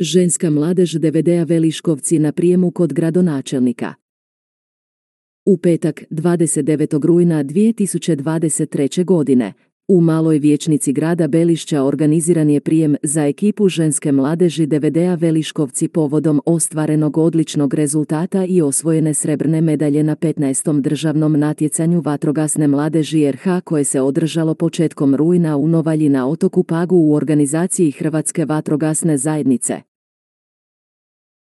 Ženska mladež DVD-a Veliškovci na prijemu kod gradonačelnika. U petak, 29. rujna 2023. godine, u maloj vijećnici grada Belišća organiziran je prijem za ekipu ženske mladeži DVD-a Veliškovci povodom ostvarenog odličnog rezultata i osvojene srebrne medalje na 15. državnom natjecanju vatrogasne mladeži RH koje se održalo početkom rujna u Novalji na otoku Pagu u organizaciji Hrvatske vatrogasne zajednice.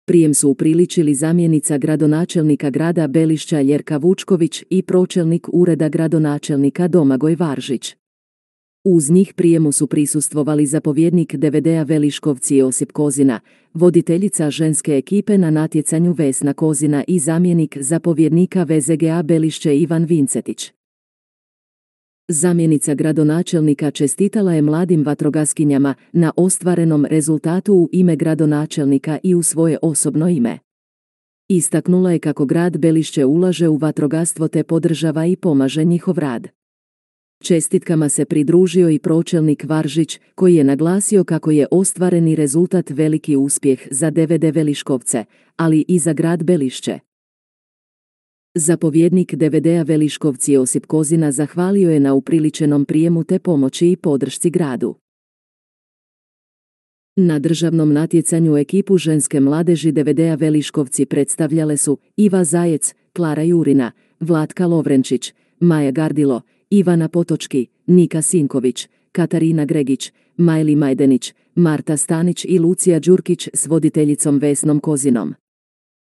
Prijem su upriličili zamjenica gradonačelnika grada Belišća Ljerka Vučković i pročelnik ureda gradonačelnika Domagoj Varžić. Uz njih prijemu su prisustvovali zapovjednik DVD-a Veliškovci Josip Kozina, voditeljica ženske ekipe na natjecanju Vesna Kozina i zamjenik zapovjednika VZGA Belišće Ivan Vincetić. Zamjenica gradonačelnika čestitala je mladim vatrogaskinjama na ostvarenom rezultatu u ime gradonačelnika i u svoje osobno ime. Istaknula je kako grad Belišće ulaže u vatrogastvo te podržava i pomaže njihov rad. Čestitkama se pridružio i pročelnik Varžić, koji je naglasio kako je ostvareni rezultat veliki uspjeh za DVD Veliškovce, ali i za grad Belišće. Zapovjednik DVD-a Veliškovci Josip Kozina zahvalio je na upriličenom prijemu te pomoći i podršci gradu. Na državnom natjecanju ekipu ženske mladeži DVD-a Veliškovci predstavljale su Iva Zajec, Klara Jurina, Vlatka Lovrenčić, Maja Gardilo, Ivana Potočki, Nika Sinković, Katarina Gregić, Majli Majdenić, Marta Stanić i Lucija Đurkić s voditeljicom Vesnom Kozinom.